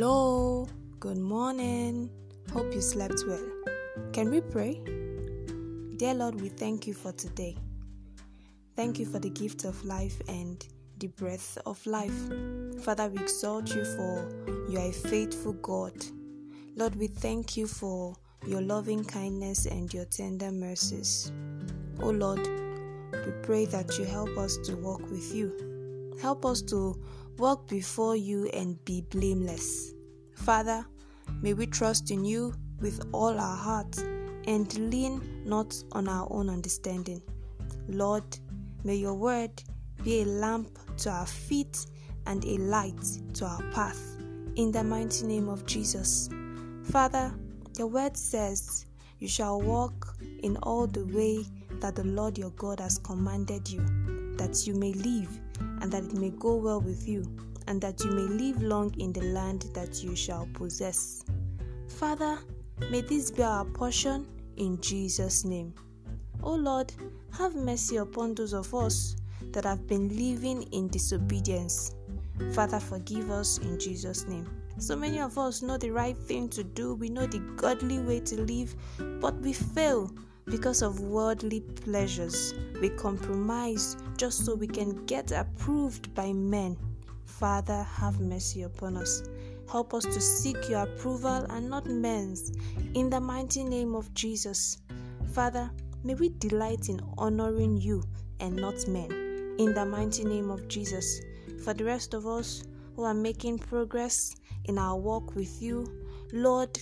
Hello, good morning. Hope you slept well. Can we pray? Dear Lord, we thank you for today. Thank you for the gift of life and the breath of life. Father, we exalt you for you are a faithful God. Lord, we thank you for your loving kindness and your tender mercies. Oh Lord, we pray that you help us to walk with you Help us to walk before you and be blameless. Father, may we trust in you with all our heart and lean not on our own understanding. Lord, may your word be a lamp to our feet and a light to our path. In the mighty name of Jesus. Father, your word says, You shall walk in all the way that the Lord your God has commanded you, that you may live and that it may go well with you, and that you may live long in the land that you shall possess. Father, may this be our portion in Jesus' name. O Lord, have mercy upon those of us that have been living in disobedience. Father, forgive us in Jesus' name. So many of us know the right thing to do, we know the godly way to live, but we fail because of worldly pleasures. We compromise just so we can get approved by men. Father, have mercy upon us. Help us to seek your approval and not men's. In the mighty name of Jesus. Father, may we delight in honoring you and not men. In the mighty name of Jesus. For the rest of us who are making progress in our walk with you, Lord,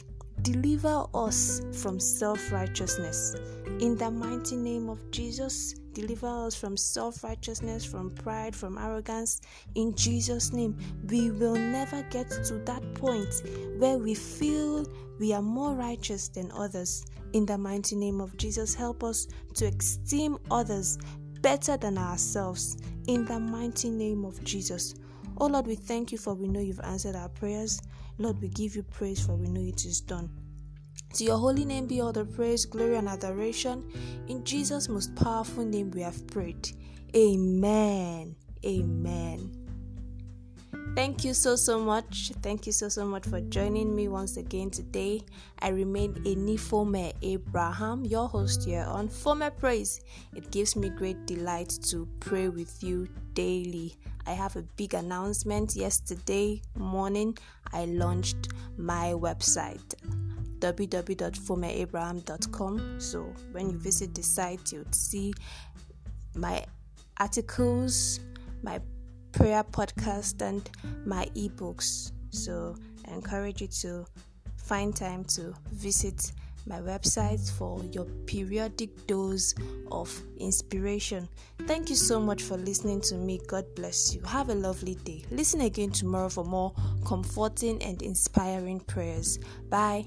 deliver us from self righteousness. In the mighty name of Jesus, deliver us from self righteousness, from pride, from arrogance. In Jesus' name, we will never get to that point where we feel we are more righteous than others. In the mighty name of Jesus, help us to esteem others better than ourselves. In the mighty name of Jesus. Oh Lord, we thank you for we know you've answered our prayers. Lord, we give you praise for we know it is done. To your holy name be all the praise, glory, and adoration. In Jesus' most powerful name we have prayed. Amen. Amen. Thank you so, so much. Thank you so, so much for joining me once again today. I remain a Enifome Abraham, your host here on Fome Praise. It gives me great delight to pray with you daily. I have a big announcement. Yesterday morning, I launched my website www.fomeabraham.com. So when you visit the site, you'd see my articles, my prayer podcast, and my ebooks. So I encourage you to find time to visit my website for your periodic dose of inspiration. Thank you so much for listening to me. God bless you. Have a lovely day. Listen again tomorrow for more comforting and inspiring prayers. Bye.